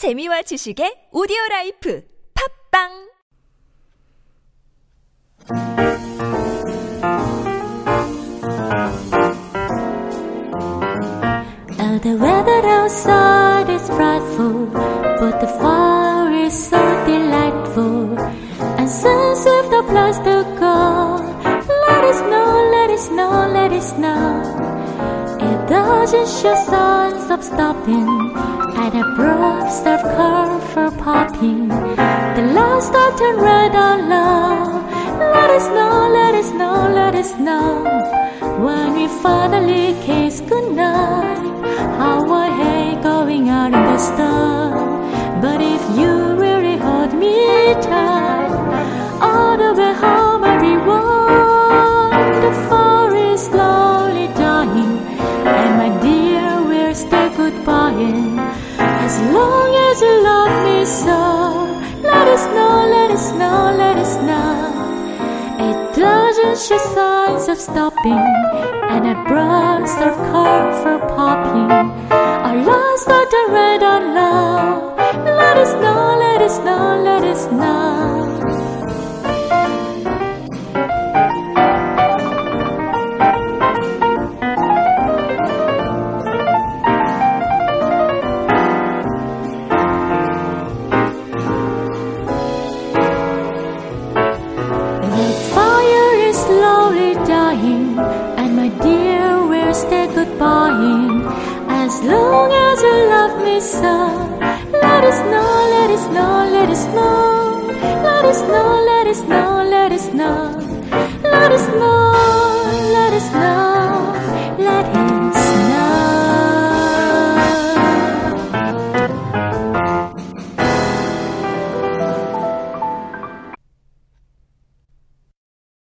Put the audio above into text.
재미와 지식의 오디오 라이프 팟빵 Oh, the weather outside is frightful, but the fire is so delightful. And since we've the place to go. Let us snow, let us snow, let us snow. It doesn't show signs of stopping the brooks serve curve for popping. The start turn red on low. Let us know, let us know, let us know When we finally kiss goodnight, how I hate going out in the storm. But if you really hold me tight, all the way home I'll be warm. The fire is slowly dying, and my dear, we'll stay goodbye. As long as you love me so, let us know, let us know, let us know. It doesn't show signs of stopping, and a brush of curve for popping. Our last start to red on. Let us know, let us know, let us snow. As long as you love me so, let us know, let us know, let us know. let us know, let us know, let us know. let us snow.